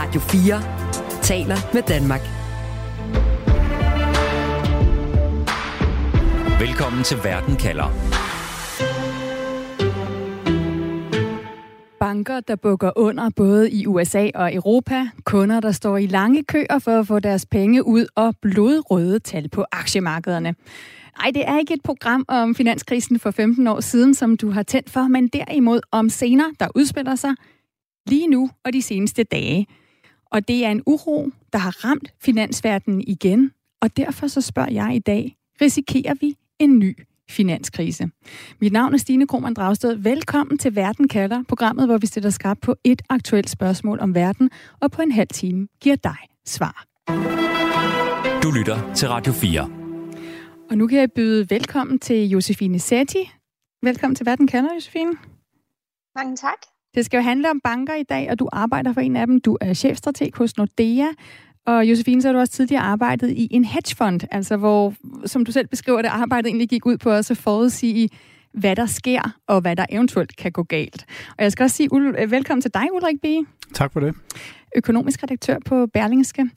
Radio 4 taler med Danmark. Velkommen til Verden kalder. Banker, der bukker under både i USA og Europa. Kunder, der står i lange køer for at få deres penge ud og blodrøde tal på aktiemarkederne. Nej, det er ikke et program om finanskrisen for 15 år siden, som du har tændt for, men derimod om scener, der udspiller sig lige nu og de seneste dage. Og det er en uro, der har ramt finansverdenen igen, og derfor så spørger jeg i dag, risikerer vi en ny finanskrise? Mit navn er Stine Krohmann Dragsted. Velkommen til Verden kalder, programmet, hvor vi stiller skarpt på et aktuelt spørgsmål om verden, og på en halv time giver dig svar. Du lytter til Radio 4. Og nu kan jeg byde velkommen til Josefine Setti. Velkommen til Verden kalder, Josefine. Mange tak. Det skal jo handle om banker i dag, og du arbejder for en af dem. Du er chefstrateg hos Nordea. Og Josefine, så har du også tidligere arbejdet i en hedgefond, altså hvor, som du selv beskriver det, arbejdet egentlig gik ud på også at forudsige, hvad der sker, og hvad der eventuelt kan gå galt. Og jeg skal også sige velkommen til dig, Ulrik B. Tak for det. Økonomisk redaktør på Berlingske.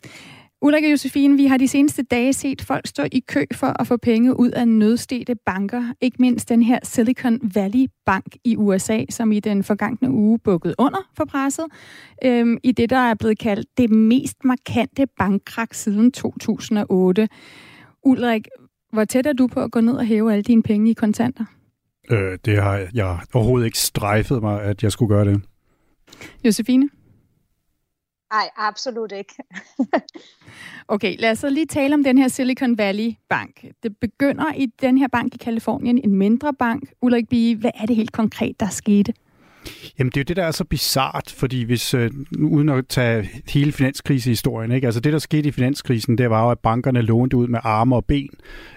Ulrik Josefine, vi har de seneste dage set folk stå i kø for at få penge ud af nødstede banker. Ikke mindst den her Silicon Valley Bank i USA, som i den forgangne uge bukkede under for presset. Øhm, I det, der er blevet kaldt det mest markante bankkrak siden 2008. Ulrik, hvor tæt er du på at gå ned og hæve alle dine penge i kontanter? Øh, det har jeg overhovedet ikke strejfet mig, at jeg skulle gøre det. Josefine? Nej, absolut ikke. okay, lad os så lige tale om den her Silicon Valley Bank. Det begynder i den her bank i Kalifornien, en mindre bank. Ulrik Bie, hvad er det helt konkret, der skete? Jamen det er jo det, der er så bizart, fordi hvis, øh, uden at tage hele finanskrisehistorien, ikke? altså det, der skete i finanskrisen, det var jo, at bankerne lånte ud med arme og ben,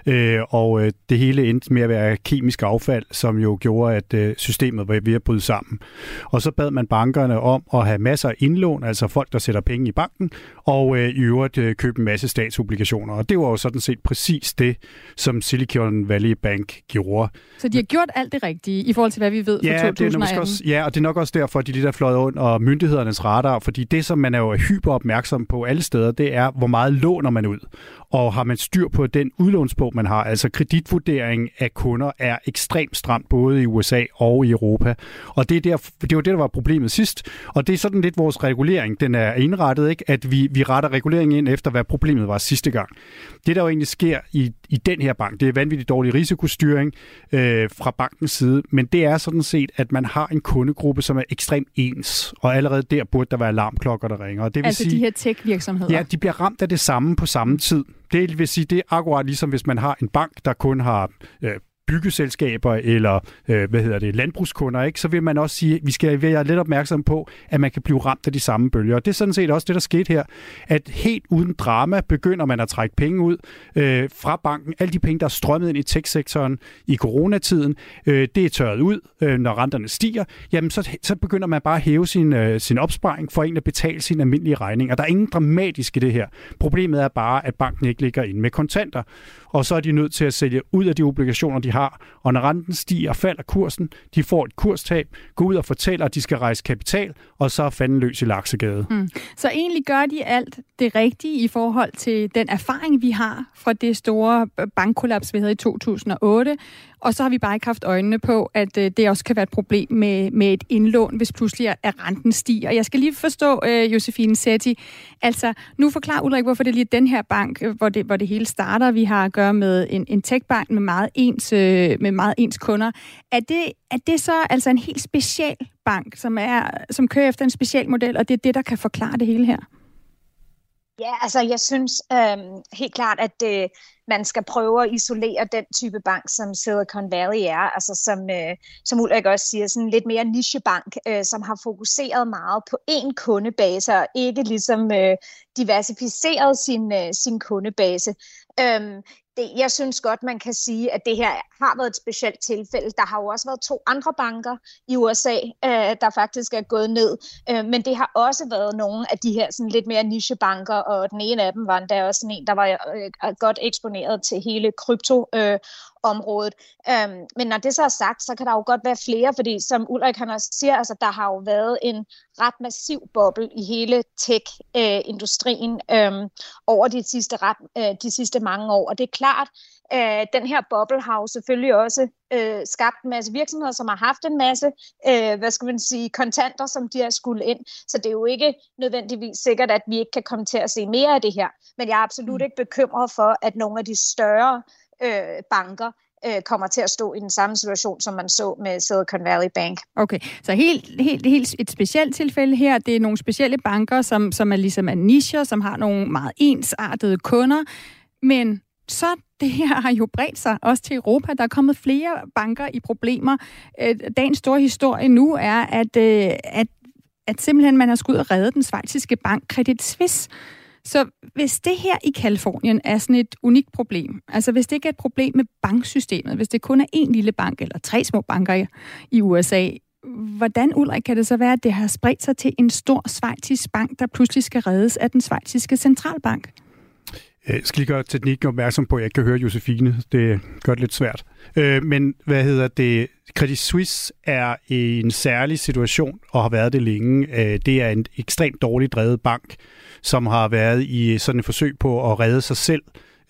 øh, og øh, det hele endte med at være kemisk affald, som jo gjorde, at øh, systemet var ved at bryde sammen. Og så bad man bankerne om at have masser af indlån, altså folk, der sætter penge i banken, og øh, i øvrigt øh, købe en masse statsobligationer. Og det var jo sådan set præcis det, som Silicon Valley Bank gjorde. Så de har gjort alt det rigtige i forhold til, hvad vi ved fra ja, 2018? Det er også, ja, og det er nok også derfor, at de lige der fløjet under myndighedernes radar, fordi det, som man er jo hyper opmærksom på alle steder, det er, hvor meget låner man ud. Og har man styr på den udlånsbog, man har, altså kreditvurdering af kunder, er ekstremt stramt både i USA og i Europa. Og det, er der, det var det, der var problemet sidst. Og det er sådan lidt vores regulering, den er indrettet, ikke? at vi, vi retter reguleringen ind efter, hvad problemet var sidste gang. Det, der jo egentlig sker i, i den her bank, det er vanvittigt dårlig risikostyring øh, fra bankens side, men det er sådan set, at man har en kundegruppe, som er ekstremt ens, og allerede der burde der være alarmklokker, der ringer. Og det vil altså sige, de her tech-virksomheder? Ja, de bliver ramt af det samme på samme tid. Det vil sige, det er akkurat ligesom hvis man har en bank, der kun har øh, byggeselskaber eller øh, hvad hedder det, landbrugskunder, ikke? så vil man også sige, at vi skal være lidt opmærksom på, at man kan blive ramt af de samme bølger. Og det er sådan set også det, der skete her, at helt uden drama begynder man at trække penge ud øh, fra banken. Alle de penge, der er strømmet ind i tech-sektoren i coronatiden, øh, det er tørret ud, øh, når renterne stiger. Jamen, så, så begynder man bare at hæve sin, øh, sin opsparing for en at betale sin almindelige regning. Og der er ingen dramatisk i det her. Problemet er bare, at banken ikke ligger ind med kontanter. Og så er de nødt til at sælge ud af de obligationer, de har. Og når renten stiger, falder kursen, de får et kurstab, går ud og fortæller, at de skal rejse kapital, og så er fanden løs i laksegade. Mm. Så egentlig gør de alt det rigtige i forhold til den erfaring, vi har fra det store bankkollaps, vi havde i 2008. Og så har vi bare ikke haft øjnene på, at øh, det også kan være et problem med, med et indlån, hvis pludselig er renten stiger. Jeg skal lige forstå, øh, Josefine Setti, altså nu forklar Ulrik, hvorfor det er lige den her bank, øh, hvor det, hvor det hele starter. Vi har at gøre med en, en techbank med meget ens, øh, øh, med meget ens kunder. Er det, er det så altså en helt speciel bank, som, er, som kører efter en speciel model, og det er det, der kan forklare det hele her? Ja, altså jeg synes øh, helt klart, at øh, man skal prøve at isolere den type bank, som Silicon Valley er, altså som, øh, som Ulrik også siger, sådan lidt mere nichebank, øh, som har fokuseret meget på én kundebase, og ikke ligesom øh, diversificeret sin, øh, sin kundebase. Øhm, det, jeg synes godt, man kan sige, at det her har været et specielt tilfælde. Der har jo også været to andre banker i USA, øh, der faktisk er gået ned. Øh, men det har også været nogle af de her sådan lidt mere nichebanker, og den ene af dem var endda også en, der var øh, godt eksponeret til hele krypto. Øh, området. Øhm, men når det så er sagt, så kan der jo godt være flere, fordi som Ulrik han også siger, altså, der har jo været en ret massiv boble i hele tech-industrien øhm, over de sidste, ret, øh, de sidste mange år. Og det er klart, øh, den her boble har jo selvfølgelig også øh, skabt en masse virksomheder, som har haft en masse, øh, hvad skal man sige, kontanter, som de har skulle ind. Så det er jo ikke nødvendigvis sikkert, at vi ikke kan komme til at se mere af det her. Men jeg er absolut mm. ikke bekymret for, at nogle af de større øh, banker øh, kommer til at stå i den samme situation, som man så med Silicon Valley Bank. Okay, så helt, helt, helt et specielt tilfælde her, det er nogle specielle banker, som, som er ligesom er niche, som har nogle meget ensartede kunder, men så det her har jo bredt sig også til Europa. Der er kommet flere banker i problemer. Øh, dagens store historie nu er, at, øh, at, at simpelthen man har skudt og redde den svejtiske bank Credit Suisse. Så hvis det her i Kalifornien er sådan et unikt problem, altså hvis det ikke er et problem med banksystemet, hvis det kun er en lille bank eller tre små banker i USA, hvordan, Ulrik, kan det så være, at det har spredt sig til en stor svejtisk bank, der pludselig skal reddes af den svejtiske centralbank? Øh, jeg skal lige gøre teknikken opmærksom på, at jeg ikke kan høre Josefine. Det gør det lidt svært. Øh, men hvad hedder det? Credit Suisse er i en særlig situation og har været det længe. Øh, det er en ekstremt dårligt drevet bank, som har været i sådan et forsøg på at redde sig selv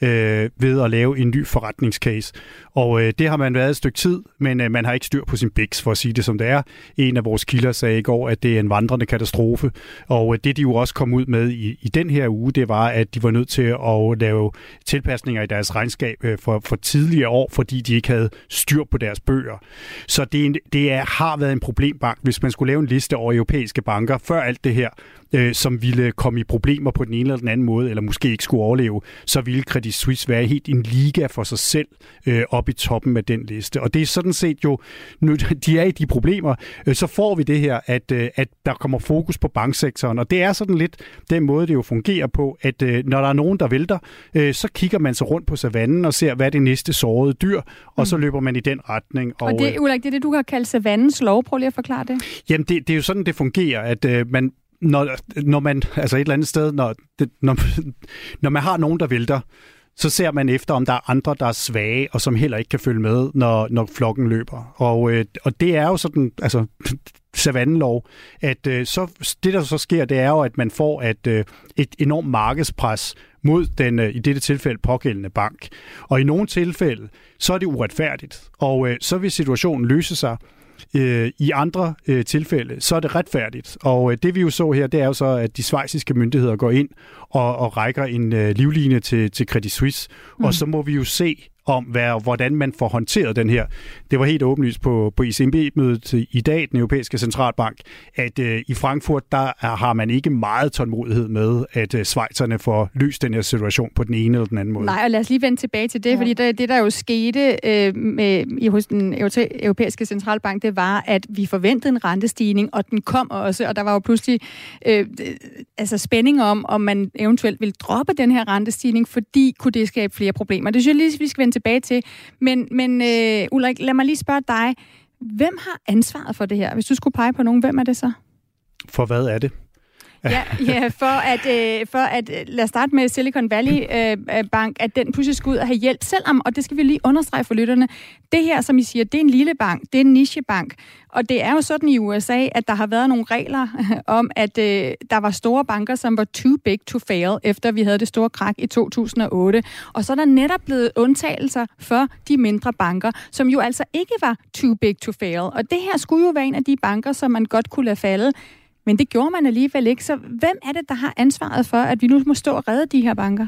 øh, ved at lave en ny forretningscase. Og øh, det har man været et stykke tid, men øh, man har ikke styr på sin biks, for at sige det som det er. En af vores kilder sagde i går, at det er en vandrende katastrofe. Og øh, det de jo også kom ud med i, i den her uge, det var, at de var nødt til at lave tilpasninger i deres regnskab øh, for, for tidligere år, fordi de ikke havde styr på deres bøger. Så det, er en, det er, har været en problembank, hvis man skulle lave en liste over europæiske banker før alt det her, øh, som ville komme i problemer på den ene eller den anden måde, eller måske ikke skulle overleve, så ville Credit Suisse være helt en liga for sig selv øh, op i toppen af den liste. Og det er sådan set jo, nu de er i de problemer, øh, så får vi det her, at, øh, at der kommer fokus på banksektoren. Og det er sådan lidt den måde, det jo fungerer på, at øh, når der er nogen, der vælter, så kigger man sig rundt på savannen og ser, hvad er det næste sårede dyr, og mm. så løber man i den retning. Og, og det, Ulrik, det er det, du har kaldt savannens lov. Prøv lige at forklare det. Jamen, det, det er jo sådan, det fungerer, at øh, man, når, når man, altså et eller andet sted, når, det, når, når man har nogen, der vælter, så ser man efter, om der er andre, der er svage, og som heller ikke kan følge med, når, når flokken løber. Og, øh, og det er jo sådan, altså savannelov, at øh, så, det, der så sker, det er jo, at man får at, øh, et enormt markedspres mod den, øh, i dette tilfælde, pågældende bank. Og i nogle tilfælde, så er det uretfærdigt. Og øh, så vil situationen løse sig, Øh, I andre øh, tilfælde, så er det retfærdigt. Og øh, det vi jo så her, det er jo så, at de svejsiske myndigheder går ind og, og rækker en øh, livline til, til Credit Suisse. Mm. Og så må vi jo se, om, hvad, hvordan man får håndteret den her. Det var helt åbenlyst på, på ECB-mødet i dag, den europæiske centralbank, at øh, i Frankfurt, der er, har man ikke meget tålmodighed med, at øh, Schweizerne får løst den her situation på den ene eller den anden måde. Nej, og lad os lige vende tilbage til det, ja. fordi det, det der jo skete øh, med, i, hos den europæiske centralbank, det var, at vi forventede en rentestigning, og den kom også, og der var jo pludselig øh, altså spænding om, om man eventuelt vil droppe den her rentestigning, fordi kunne det skabe flere problemer. Det synes jeg lige, vi skal vende tilbage til. Men, men øh, Ulrik, lad mig lige spørge dig. Hvem har ansvaret for det her? Hvis du skulle pege på nogen, hvem er det så? For hvad er det? Ja, ja for, at, øh, for at, øh, lad os starte med Silicon Valley øh, øh, Bank, at den pludselig skulle ud og have hjælp, selvom, og det skal vi lige understrege for lytterne, det her, som I siger, det er en lille bank, det er en nichebank, og det er jo sådan i USA, at der har været nogle regler om, at øh, der var store banker, som var too big to fail, efter vi havde det store krak i 2008. Og så er der netop blevet undtagelser for de mindre banker, som jo altså ikke var too big to fail. Og det her skulle jo være en af de banker, som man godt kunne lade falde. Men det gjorde man alligevel ikke. Så hvem er det, der har ansvaret for, at vi nu må stå og redde de her banker?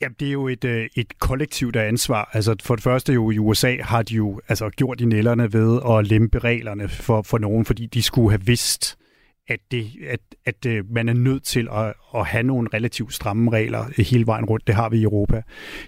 Ja, det er jo et, øh, et kollektivt ansvar. Altså for det første jo i USA har de jo altså, gjort i nælderne ved at lempe reglerne for, for nogen, fordi de skulle have vidst, at, det, at, at øh, man er nødt til at, at have nogle relativt stramme regler hele vejen rundt. Det har vi i Europa.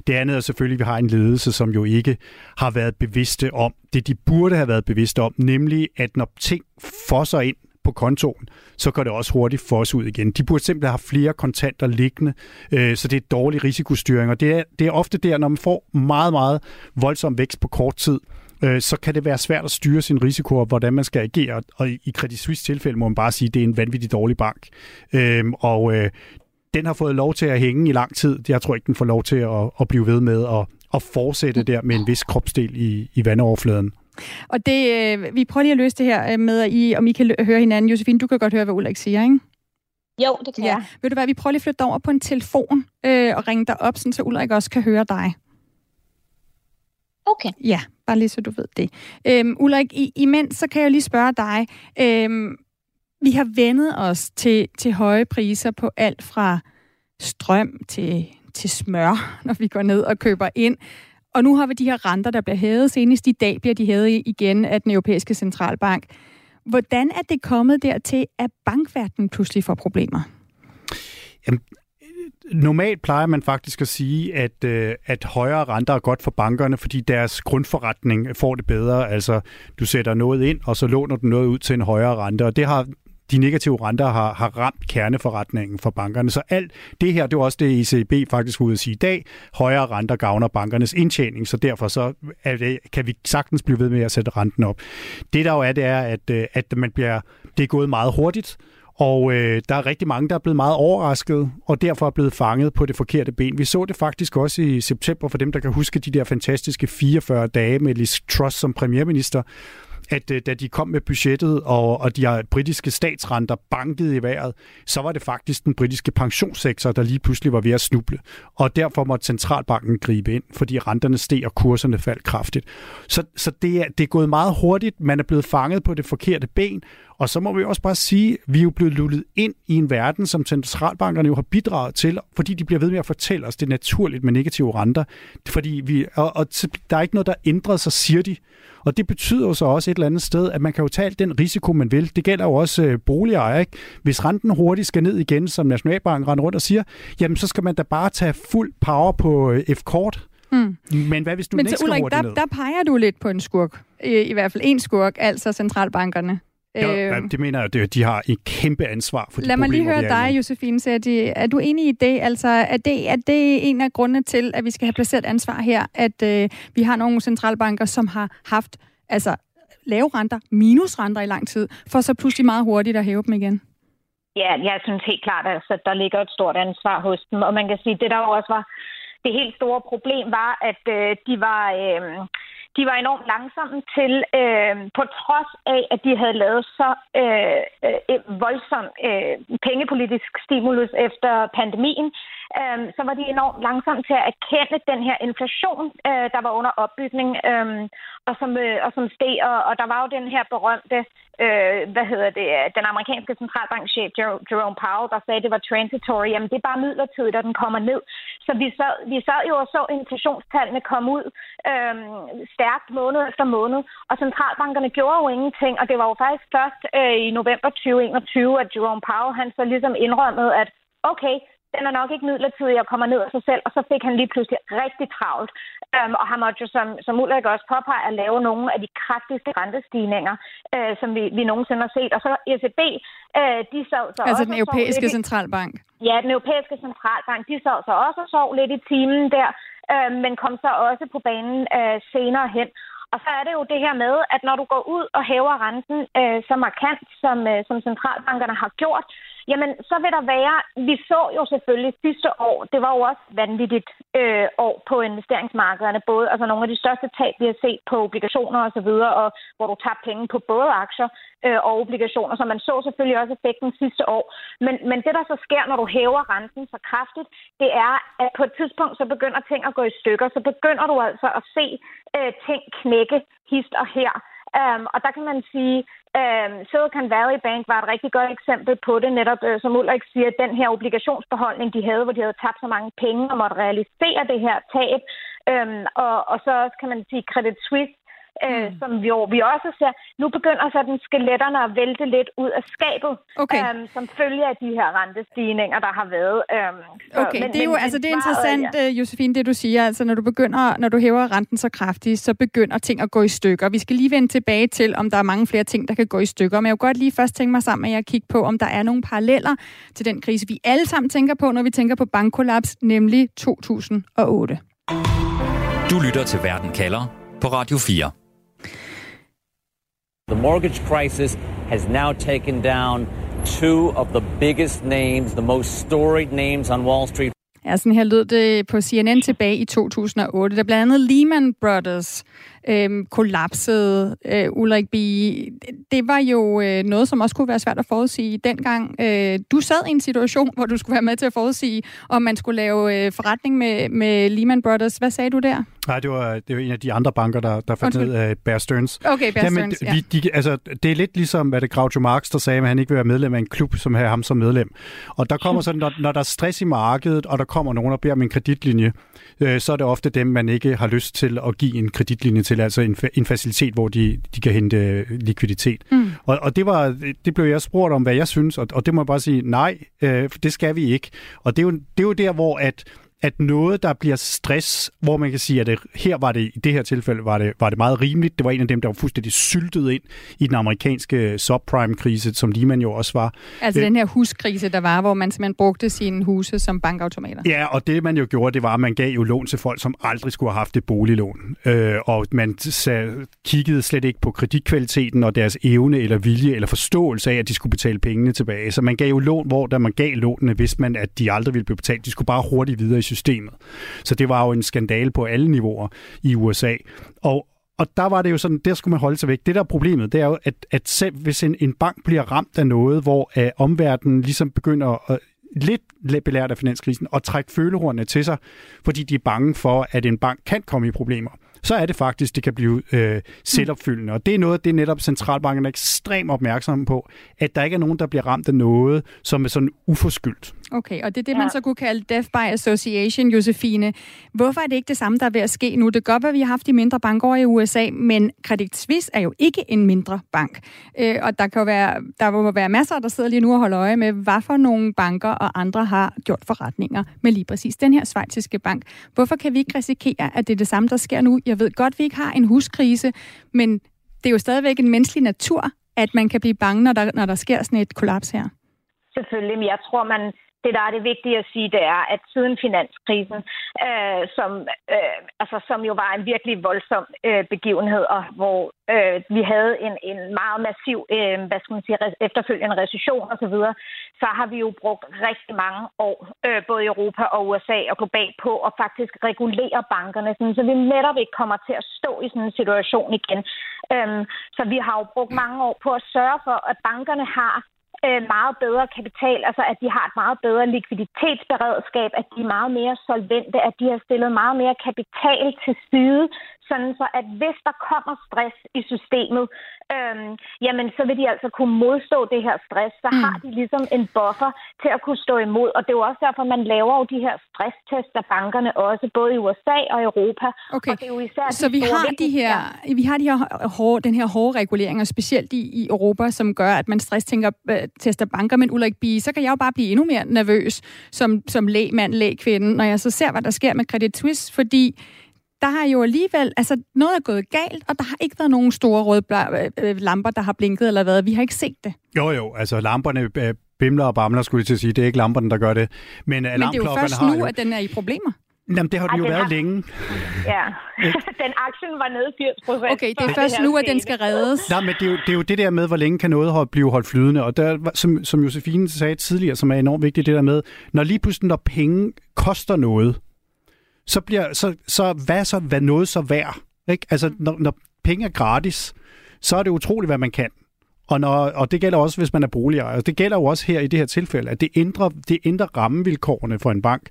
Det andet er selvfølgelig, at vi har en ledelse, som jo ikke har været bevidste om det, de burde have været bevidste om, nemlig at når ting fosser ind på kontoen, så går det også hurtigt for os ud igen. De burde simpelthen have flere kontanter liggende, øh, så det er dårlig risikostyring. Og det er, det er ofte der, når man får meget, meget voldsom vækst på kort tid, øh, så kan det være svært at styre sin risiko og hvordan man skal agere. Og i Credit Suisse tilfælde må man bare sige, at det er en vanvittig dårlig bank. Øh, og øh, den har fået lov til at hænge i lang tid. Jeg tror ikke, den får lov til at, at blive ved med at, at fortsætte der med en vis kropsdel i, i vandoverfladen. Og det, øh, vi prøver lige at løse det her øh, med, at I, om I kan høre hinanden. Josefine, du kan godt høre, hvad Ulrik siger, ikke? Jo, det kan ja. jeg. Ved du hvad, vi prøver lige at flytte over på en telefon øh, og ringe dig op, sådan, så Ulrik også kan høre dig. Okay. Ja, bare lige så du ved det. Øhm, Ulrik, i, imens så kan jeg lige spørge dig. Øhm, vi har vendet os til, til høje priser på alt fra strøm til, til smør, når vi går ned og køber ind. Og nu har vi de her renter, der bliver hævet. Senest i dag bliver de hævet igen af den europæiske centralbank. Hvordan er det kommet dertil, at bankverdenen pludselig får problemer? Jamen, normalt plejer man faktisk at sige, at, øh, at højere renter er godt for bankerne, fordi deres grundforretning får det bedre. Altså, du sætter noget ind, og så låner du noget ud til en højere rente, og det har de negative renter har, har ramt kerneforretningen for bankerne. Så alt det her, det var også det, ECB faktisk ud ude at sige i dag. Højere renter gavner bankernes indtjening, så derfor så er det, kan vi sagtens blive ved med at sætte renten op. Det der jo er, det er, at, øh, at man bliver, det er gået meget hurtigt, og øh, der er rigtig mange, der er blevet meget overrasket, og derfor er blevet fanget på det forkerte ben. Vi så det faktisk også i september, for dem, der kan huske de der fantastiske 44 dage med Liz Truss som premierminister, at øh, da de kom med budgettet, og, og de har britiske statsrenter banket i vejret, så var det faktisk den britiske pensionssektor, der lige pludselig var ved at snuble. Og derfor måtte centralbanken gribe ind, fordi renterne steg og kurserne faldt kraftigt. Så, så det, er, det er gået meget hurtigt. Man er blevet fanget på det forkerte ben, og så må vi også bare sige, at vi er jo blevet lullet ind i en verden, som centralbankerne jo har bidraget til, fordi de bliver ved med at fortælle os, det er naturligt med negative renter. Fordi vi, og, og der er ikke noget, der ændrer sig, siger de. Og det betyder jo så også et eller andet sted, at man kan jo tage den risiko, man vil. Det gælder jo også øh, boligejere. Ikke? Hvis renten hurtigt skal ned igen, som Nationalbanken render rundt og siger, jamen så skal man da bare tage fuld power på øh, F-kort. Mm. Men hvad hvis du Men ikke skal Ulrik, der, ned? der peger du lidt på en skurk. I, i hvert fald en skurk, altså centralbankerne. Ja, øh, det mener jeg, at de har et kæmpe ansvar for de Lad mig lige høre dig, Josefine. Så er, de, er du enig i det? Altså, er det, er det en af grundene til, at vi skal have placeret ansvar her, at øh, vi har nogle centralbanker, som har haft altså, lave renter, minusrenter i lang tid, for så pludselig meget hurtigt at hæve dem igen? Ja, jeg synes helt klart, at altså, der ligger et stort ansvar hos dem. Og man kan sige, at det der også var det helt store problem, var, at øh, de var... Øh, de var enormt langsomme til, øh, på trods af, at de havde lavet så øh, øh, voldsom øh, pengepolitisk stimulus efter pandemien, øh, så var de enormt langsomme til at erkende den her inflation, øh, der var under opbygning, øh, og, som, øh, og som steg. Og, og der var jo den her berømte, øh, hvad hedder det, den amerikanske centralbankchef Jerome Powell, der sagde, at det var transitory. Jamen, det er bare midlertidigt, at den kommer ned. Så vi sad, vi sad jo og så inflationstallene komme ud øh, stærkt måned efter måned, og centralbankerne gjorde jo ingenting, og det var jo faktisk først øh, i november 2021, at Jerome Powell han så ligesom indrømmede, at okay, den er nok ikke midlertidig og kommer ned af sig selv, og så fik han lige pludselig rigtig travlt. Um, og han måtte jo, som, som Ulrik også påpeger, at lave nogle af de kraftigste rentestigninger, uh, som vi, vi nogensinde har set. Og så ECB, øh, de så, så altså også den europæiske centralbank? Ja, den europæiske centralbank, de så så også og sov lidt i timen der, uh, men kom så også på banen uh, senere hen. Og så er det jo det her med, at når du går ud og hæver renten øh, så markant, som, øh, som centralbankerne har gjort, jamen så vil der være, vi så jo selvfølgelig sidste år, det var jo også vanvittigt øh, år på investeringsmarkederne, både altså nogle af de største tab, vi har set på obligationer osv., og, så videre, og hvor du tager penge på både aktier øh, og obligationer, så man så selvfølgelig også effekten sidste år. Men, men det, der så sker, når du hæver renten så kraftigt, det er, at på et tidspunkt, så begynder ting at gå i stykker, så begynder du altså at se øh, ting knække hist og her. Um, og der kan man sige, um, Silicon Valley Bank var et rigtig godt eksempel på det, netop uh, som Ulrik siger, den her obligationsbeholdning, de havde, hvor de havde tabt så mange penge og måtte realisere det her tab. Um, og, og så også kan man sige Credit Suisse, øh, mm. som vi, jo, vi også ser. Nu begynder sådan skeletterne at vælte lidt ud af skabet, okay. øhm, som følge af de her rentestigninger, der har været. Øhm, så, okay, men, det er jo men, altså det er interessant, ja. Øh, Josefine, det du siger. Altså når du begynder, når du hæver renten så kraftigt, så begynder ting at gå i stykker. Vi skal lige vende tilbage til, om der er mange flere ting, der kan gå i stykker. Men jeg vil godt lige først tænke mig sammen med jer at kigge på, om der er nogle paralleller til den krise, vi alle sammen tænker på, når vi tænker på bankkollaps, nemlig 2008. Du lytter til Verden kalder på Radio 4. The mortgage crisis has now taken down two of the biggest names, the most storied names on Wall Street. Ja, sådan her lød det på CNN tilbage i 2008, da blandt andet Lehman Brothers øh, kollapsede, øh, Ulrik B. Det var jo øh, noget, som også kunne være svært at forudsige dengang. Øh, du sad i en situation, hvor du skulle være med til at forudsige, om man skulle lave øh, forretning med, med Lehman Brothers. Hvad sagde du der? Nej, det var, det var en af de andre banker, der, der fandt ned af Bear Stearns. Okay, Bear Jamen, Stearns, ja. vi, de, altså, det er lidt ligesom, hvad det Groucho Marx, der sagde, at han ikke vil være medlem af en klub, som har ham som medlem. Og der kommer sådan, når, når der er stress i markedet, og der kommer nogen og beder om en kreditlinje, øh, så er det ofte dem, man ikke har lyst til at give en kreditlinje til, altså en, en facilitet, hvor de, de kan hente øh, likviditet. Mm. Og, og det, var, det blev jeg spurgt om, hvad jeg synes, og, og det må jeg bare sige, nej, øh, det skal vi ikke. Og det er jo, det er jo der, hvor at at noget, der bliver stress, hvor man kan sige, at det, her var det, i det her tilfælde, var det, var det meget rimeligt. Det var en af dem, der var fuldstændig syltet ind i den amerikanske subprime-krise, som Lehman jo også var. Altså øh, den her huskrise, der var, hvor man simpelthen brugte sine huse som bankautomater. Ja, og det man jo gjorde, det var, at man gav jo lån til folk, som aldrig skulle have haft et boliglån. Øh, og man sag, kiggede slet ikke på kreditkvaliteten og deres evne eller vilje eller forståelse af, at de skulle betale pengene tilbage. Så man gav jo lån, hvor da man gav lånene, vidste man, at de aldrig ville blive betalt. De skulle bare hurtigt videre i systemet. Så det var jo en skandale på alle niveauer i USA. Og, og der var det jo sådan, der skulle man holde sig væk. Det der er problemet, det er jo, at, at selv hvis en, en bank bliver ramt af noget, hvor uh, omverdenen ligesom begynder at øh, lidt belært af finanskrisen og trække følehornene til sig, fordi de er bange for, at en bank kan komme i problemer så er det faktisk, det kan blive øh, selvopfyldende. Og det er noget, det er netop centralbanken er ekstremt opmærksom på, at der ikke er nogen, der bliver ramt af noget, som er sådan uforskyldt. Okay, og det er det, man så kunne kalde death by association, Josefine. Hvorfor er det ikke det samme, der er ved at ske nu? Det kan godt at vi har haft de mindre banker i USA, men Credit Suisse er jo ikke en mindre bank. Øh, og der kan jo være, der må være masser, der sidder lige nu og holder øje med, hvad for nogle banker og andre har gjort forretninger med lige præcis den her svejtiske bank. Hvorfor kan vi ikke risikere, at det er det samme, der sker nu? Jeg ved godt, vi ikke har en huskrise, men det er jo stadigvæk en menneskelig natur, at man kan blive bange, når der, når der sker sådan et kollaps her. Selvfølgelig, men jeg tror, man, det, der er det vigtige at sige, det er, at siden finanskrisen, øh, som, øh, altså, som jo var en virkelig voldsom øh, begivenhed, og hvor øh, vi havde en, en meget massiv øh, hvad skal man sige, efterfølgende recession osv., så, så har vi jo brugt rigtig mange år, øh, både i Europa og USA og globalt, på at faktisk regulere bankerne, sådan, så vi netop ikke kommer til at stå i sådan en situation igen. Øh, så vi har jo brugt mange år på at sørge for, at bankerne har øh, meget bedre kapital, altså at de har et meget bedre likviditetsberedskab, at de er meget mere solvente, at de har stillet meget mere kapital til side, sådan så at hvis der kommer stress i systemet, øhm, jamen så vil de altså kunne modstå det her stress. Så mm. har de ligesom en buffer til at kunne stå imod. Og det er jo også derfor, man laver jo de her stresstests af bankerne også, både i USA og Europa. Okay. Og det er jo især så vi har, de her, vi har de her hårde, den her hårde regulering, og specielt i, i Europa, som gør, at man stresstænker, øh, tester banker, men Ulrik Bie, så kan jeg jo bare blive endnu mere nervøs som, som lægmand, lægkvinde, når jeg så ser, hvad der sker med Credit Suisse, fordi der har jo alligevel, altså noget er gået galt, og der har ikke været nogen store røde øh, øh, lamper, der har blinket eller hvad. Vi har ikke set det. Jo, jo, altså lamperne øh, bimler og bamler, skulle jeg til at sige. Det er ikke lamperne, der gør det. Men, Men det er jo først nu, jo... at den er i problemer. Jamen, det har den jo været har... længe. Ja, den aktien var nede 80 procent. Okay, det er først nu, at den skal reddes. Nej, men det er, jo, det er jo det der med, hvor længe kan noget blive holdt flydende. Og der, som, som Josefine sagde tidligere, som er enormt vigtigt, det der med, når lige pludselig, når penge koster noget, så bliver så, så hvad så hvad noget så værd? Ikke? Altså, når, når penge er gratis, så er det utroligt, hvad man kan. Og, når, og det gælder også, hvis man er boligejer. Det gælder jo også her i det her tilfælde, at det ændrer, det ændrer rammevilkårene for en bank.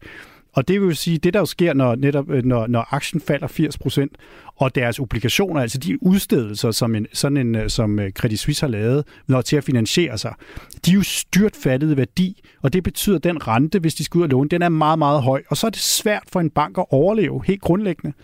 Og det vil jo sige, det der jo sker, når, netop, øh, når, når aktien falder 80 procent, og deres obligationer, altså de udstedelser, som en, sådan en, øh, som øh, Credit Suisse har lavet, når til at finansiere sig, de er jo styrt faldet værdi, og det betyder, at den rente, hvis de skal ud og låne, den er meget, meget høj, og så er det svært for en bank at overleve, helt grundlæggende.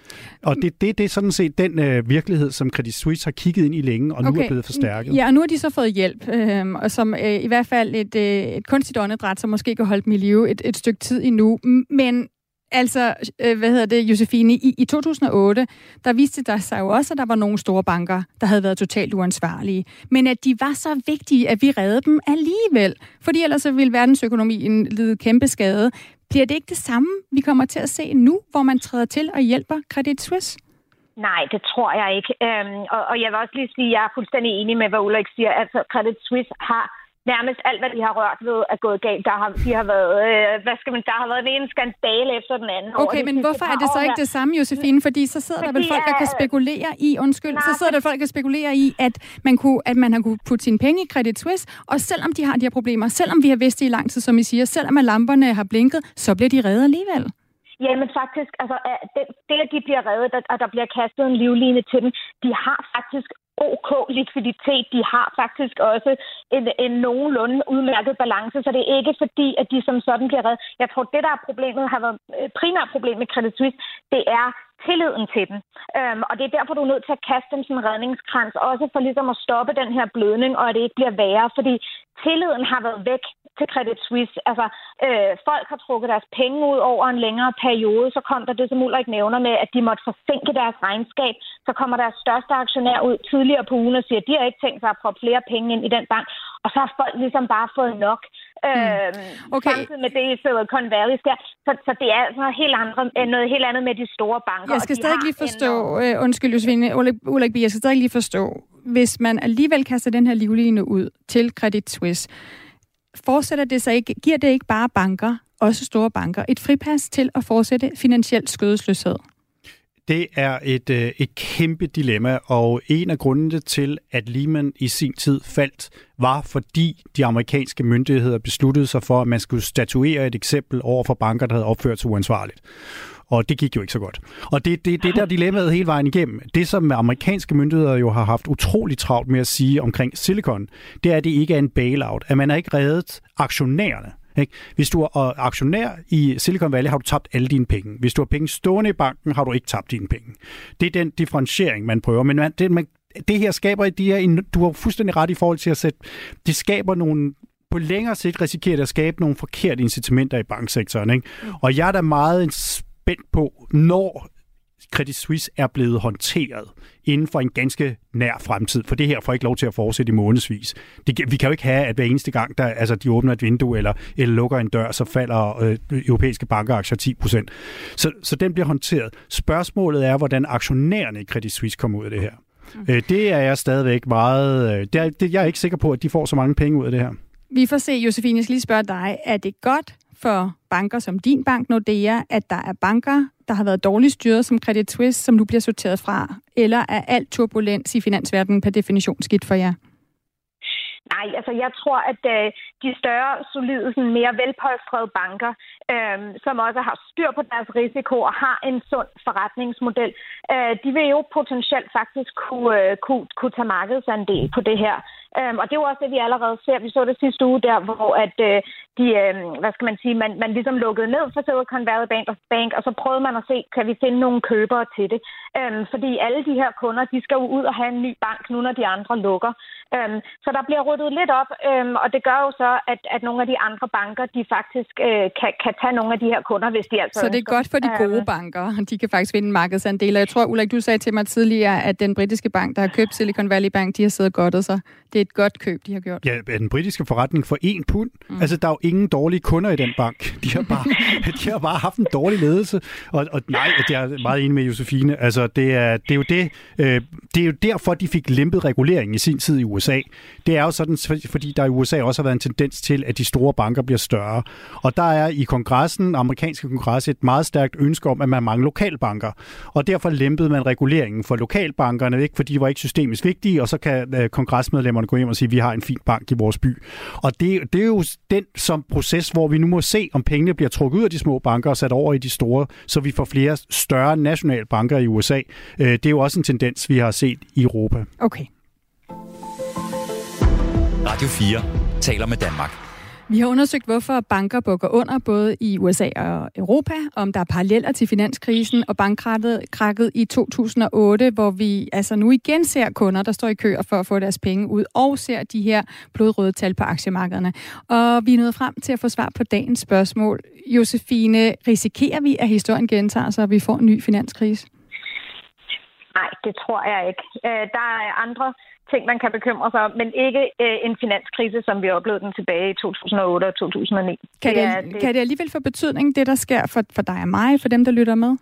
Og det, det, det er sådan set den øh, virkelighed, som Credit Suisse har kigget ind i længe, og nu okay. er blevet forstærket. Ja, og nu har de så fået hjælp, øh, og som øh, i hvert fald et, øh, et kunstigt åndedræt, som måske kan holde dem i live et, et stykke tid endnu. Men Altså, øh, hvad hedder det, Josefine, i, i 2008, der viste der sig jo også, at der var nogle store banker, der havde været totalt uansvarlige. Men at de var så vigtige, at vi reddede dem alligevel. Fordi ellers så ville verdensøkonomien lide kæmpe skade. Bliver det ikke det samme, vi kommer til at se nu, hvor man træder til og hjælper Credit Suisse? Nej, det tror jeg ikke. Øhm, og, og jeg vil også lige sige, at jeg er fuldstændig enig med, hvad Ulrik siger. Altså, Credit Suisse har nærmest alt, hvad de har rørt ved, er gået galt. Der har, de har været, øh, hvad skal man, der har været en skandale efter den anden. Okay, men hvorfor er det så ikke det samme, Josefine? Fordi så sidder Fordi der vel folk, der kan spekulere i, undskyld, nej, så sidder der folk, der spekulere i, at man, kunne, at man har kunne putte sine penge i Credit Suisse, og selvom de har de her problemer, selvom vi har vidst det i lang tid, som I siger, selvom at lamperne har blinket, så bliver de reddet alligevel. Jamen faktisk, altså, øh, det, det, at de bliver reddet, og der bliver kastet en livline til dem, de har faktisk OK likviditet. De har faktisk også en, en nogenlunde udmærket balance, så det er ikke fordi, at de som sådan bliver reddet. Jeg tror, det der er problemet, har været øh, primært problem med Credit Suisse, det er tilliden til dem. Øhm, og det er derfor, du er nødt til at kaste dem sådan en redningskrans, også for ligesom at stoppe den her blødning, og at det ikke bliver værre, fordi tilliden har været væk til Credit Suisse. Altså, øh, folk har trukket deres penge ud over en længere periode, så kom der det, som Ulrik nævner med, at de måtte forsinke deres regnskab. Så kommer deres største aktionær ud tidligere på ugen og siger, at de har ikke tænkt sig at proppe flere penge ind i den bank. Og så har folk ligesom bare fået nok. Mm. Øh, okay. Samtidig med det i Silicon Valley sker. Så, så det er altså noget helt, andre, noget helt andet med de store banker. Jeg skal stadig lige forstå, en... uh, undskyld Josefine, Ulrik jeg skal stadig lige forstå, hvis man alligevel kaster den her livline ud til Credit Suisse, fortsætter det så ikke, giver det ikke bare banker, også store banker, et fripas til at fortsætte finansielt skødesløshed? Det er et, øh, et kæmpe dilemma, og en af grundene til, at Lehman i sin tid faldt, var fordi de amerikanske myndigheder besluttede sig for, at man skulle statuere et eksempel over for banker, der havde opført sig uansvarligt. Og det gik jo ikke så godt. Og det er det, det der dilemmaet hele vejen igennem. Det, som amerikanske myndigheder jo har haft utrolig travlt med at sige omkring Silicon, det er, at det ikke er en bailout. At man har ikke reddet aktionærerne. Ikke? Hvis du er aktionær i Silicon Valley, har du tabt alle dine penge. Hvis du har penge stående i banken, har du ikke tabt dine penge. Det er den differentiering, man prøver. Men man, det, man, det her skaber de her, du har fuldstændig ret i forhold til at sætte, det skaber nogle på længere sigt risikerer det at skabe nogle forkerte incitamenter i banksektoren. Ikke? Mm. Og jeg er da meget spændt på, når Credit Suisse er blevet håndteret inden for en ganske nær fremtid, for det her får ikke lov til at fortsætte i månedsvis. Det, vi kan jo ikke have, at hver eneste gang, der, altså, de åbner et vindue eller, eller lukker en dør, så falder øh, europæiske bankeraktier 10 procent. Så, så den bliver håndteret. Spørgsmålet er, hvordan aktionærerne i Credit Suisse kommer ud af det her. Mm. Øh, det er jeg stadigvæk meget... Øh, det er, det, jeg er ikke sikker på, at de får så mange penge ud af det her. Vi får se, Josefine, jeg skal lige spørge dig. Er det godt for banker som din bank, Nordea, at der er banker, der har været dårligt styret som Credit Suisse, som nu bliver sorteret fra? Eller er alt turbulens i finansverdenen per definition skidt for jer? Nej, altså jeg tror, at øh, de større, solide, sådan mere velpolstrede banker, øh, som også har styr på deres risiko og har en sund forretningsmodel, øh, de vil jo potentielt faktisk kunne, øh, kunne, kunne tage markedsandel på det her. Øhm, og det er jo også det, vi allerede ser. Vi så det sidste uge der, hvor at, øh, de, øh, hvad skal man sige, man, man ligesom lukkede ned for Silicon Valley Bank, Bank, og så prøvede man at se, kan vi finde nogle købere til det. Øhm, fordi alle de her kunder, de skal jo ud og have en ny bank, nu når de andre lukker. Øhm, så der bliver ryddet lidt op, øhm, og det gør jo så, at, at nogle af de andre banker, de faktisk øh, kan, kan tage nogle af de her kunder, hvis de altså Så det er godt for de gode øhm, banker, de kan faktisk vinde markedsandel. Jeg tror, Ulrik, du sagde til mig tidligere, at den britiske bank, der har købt Silicon Valley Bank, de har siddet godt og så det er et godt køb, de har gjort. Ja, den britiske forretning for en pund. Mm. Altså, der er jo ingen dårlige kunder i den bank. De har bare, de har bare haft en dårlig ledelse. Og, og nej, det er meget enig med Josefine. Altså, det er, det er jo det, øh, det er jo derfor, de fik lempet reguleringen i sin tid i USA. Det er jo sådan, fordi der i USA også har været en tendens til, at de store banker bliver større. Og der er i kongressen, amerikanske kongres, et meget stærkt ønske om, at man mangler lokalbanker. Og derfor lempede man reguleringen for lokalbankerne, ikke? fordi de var ikke systemisk vigtige, og så kan øh, kongresmedlemmer medlemmerne gå hjem og sige, at vi har en fin bank i vores by. Og det, det er jo den som proces, hvor vi nu må se, om pengene bliver trukket ud af de små banker og sat over i de store, så vi får flere større nationale banker i USA. Øh, det er jo også en tendens, vi har set i Europa. Okay. Radio 4 taler med Danmark. Vi har undersøgt, hvorfor banker bukker under både i USA og Europa, om der er paralleller til finanskrisen og bankkrakket i 2008, hvor vi altså nu igen ser kunder, der står i køer for at få deres penge ud, og ser de her blodrøde tal på aktiemarkederne. Og vi er nået frem til at få svar på dagens spørgsmål. Josefine, risikerer vi, at historien gentager sig, og vi får en ny finanskrise? Nej, det tror jeg ikke. Øh, der er andre ting, man kan bekymre sig om, men ikke øh, en finanskrise, som vi oplevede den tilbage i 2008 og 2009. Kan det, det, det, kan det alligevel få betydning, det der sker for, for dig og mig, for dem, der lytter med?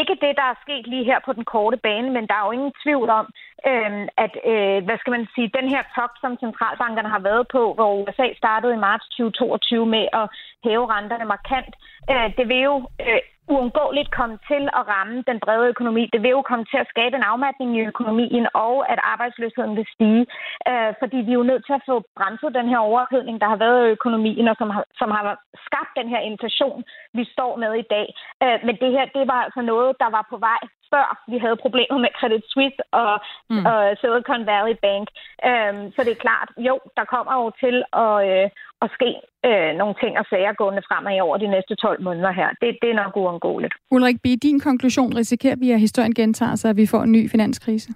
ikke det, der er sket lige her på den korte bane, men der er jo ingen tvivl om, øh, at øh, hvad skal man sige, den her top, som centralbankerne har været på, hvor USA startede i marts 2022 med at hæve renterne markant, øh, det vil jo øh, uundgåeligt komme til at ramme den brede økonomi. Det vil jo komme til at skabe en afmatning i økonomien, og at arbejdsløsheden vil stige. Øh, fordi vi er jo nødt til at få bremset den her overophedning, der har været i økonomien, og som har, som har skabt den her inflation, vi står med i dag. Øh, men det her, det var altså noget, der var på vej før vi havde problemer med Credit Suisse og, mm. og Silicon Valley Bank. Øhm, så det er klart, jo, der kommer jo til at, øh, at ske øh, nogle ting og sager gående fremad over de næste 12 måneder her. Det, det er nok uundgåeligt. Ulrik B., din konklusion risikerer vi, at historien gentager sig, at vi får en ny finanskrise?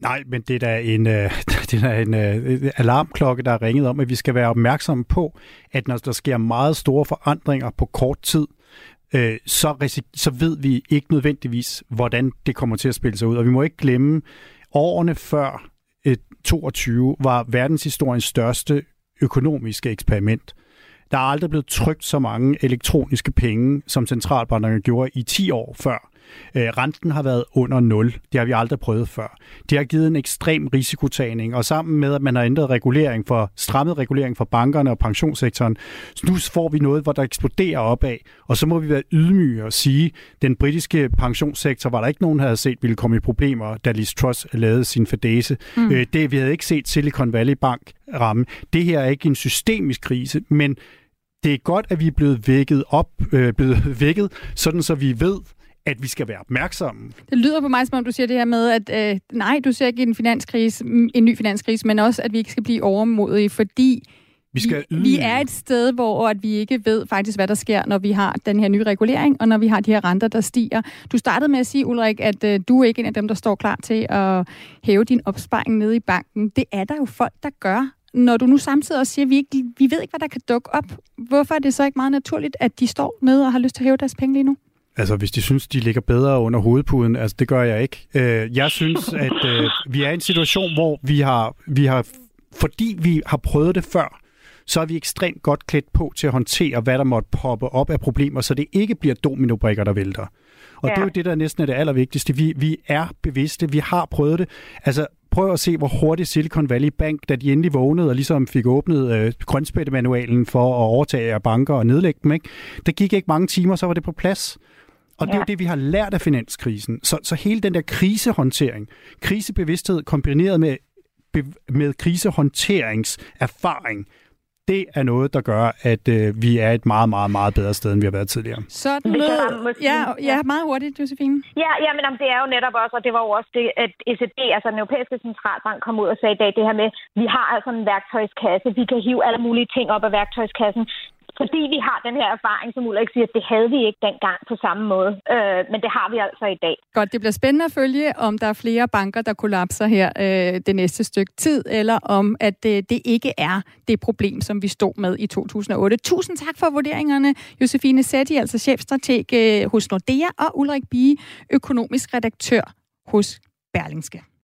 Nej, men det er da en, øh, det er en øh, alarmklokke, der er ringet om, at vi skal være opmærksomme på, at når der sker meget store forandringer på kort tid, øh, så, så ved vi ikke nødvendigvis, hvordan det kommer til at spille sig ud. Og vi må ikke glemme, årene før øh, 22 var verdenshistoriens største økonomiske eksperiment. Der er aldrig blevet trykt så mange elektroniske penge, som centralbankerne gjorde i 10 år før. Øh, renten har været under 0. Det har vi aldrig prøvet før. Det har givet en ekstrem risikotagning, og sammen med, at man har ændret regulering for, strammet regulering for bankerne og pensionssektoren, så nu får vi noget, hvor der eksploderer opad, og så må vi være ydmyge og sige, den britiske pensionssektor var der ikke nogen, der havde set ville komme i problemer, da Liz Truss lavede sin fadese. Mm. Øh, det, vi havde ikke set Silicon Valley Bank ramme. Det her er ikke en systemisk krise, men det er godt, at vi er blevet vækket op, øh, blevet vækket, sådan så vi ved, at vi skal være opmærksomme. Det lyder på mig, som om du siger det her med, at øh, nej, du ser ikke en finanskrise, en ny finanskrise, men også, at vi ikke skal blive overmodige, fordi vi, skal vi, vi er et sted, hvor at vi ikke ved faktisk, hvad der sker, når vi har den her nye regulering, og når vi har de her renter, der stiger. Du startede med at sige, Ulrik, at øh, du er ikke en af dem, der står klar til at hæve din opsparing nede i banken. Det er der jo folk, der gør. Når du nu samtidig også siger, at vi, ikke, vi ved ikke, hvad der kan dukke op, hvorfor er det så ikke meget naturligt, at de står nede og har lyst til at hæve deres penge lige nu? Altså, hvis de synes, de ligger bedre under hovedpuden, altså det gør jeg ikke. Øh, jeg synes, at øh, vi er i en situation, hvor vi har, vi har, fordi vi har prøvet det før, så er vi ekstremt godt klædt på til at håndtere, hvad der måtte poppe op af problemer, så det ikke bliver dominobrikker, der vælter. Og ja. det er jo det, der næsten er det allervigtigste. Vi, vi er bevidste, vi har prøvet det. Altså, prøv at se, hvor hurtigt Silicon Valley Bank, da de endelig vågnede og ligesom fik åbnet øh, grønspættemanualen for at overtage af banker og nedlægge dem, ikke? der gik ikke mange timer, så var det på plads. Og det er jo det, vi har lært af finanskrisen. Så, så hele den der krisehåndtering, krisebevidsthed kombineret med, med krisehåndteringserfaring, det er noget, der gør, at øh, vi er et meget, meget, meget bedre sted, end vi har været tidligere. Sådan noget. Ja, ja, meget hurtigt, Josefine. Ja, ja, men det er jo netop også, og det var jo også det, at ECB, altså den europæiske centralbank, kom ud og sagde i dag det her med, vi har altså en værktøjskasse, vi kan hive alle mulige ting op af værktøjskassen fordi vi har den her erfaring, som Ulrik siger, det havde vi ikke dengang på samme måde. Øh, men det har vi altså i dag. Godt, det bliver spændende at følge, om der er flere banker, der kollapser her øh, det næste stykke tid, eller om at øh, det ikke er det problem, som vi stod med i 2008. Tusind tak for vurderingerne, Josefine Setti, altså chefstrateg øh, hos Nordea, og Ulrik Bie, økonomisk redaktør hos Berlingske.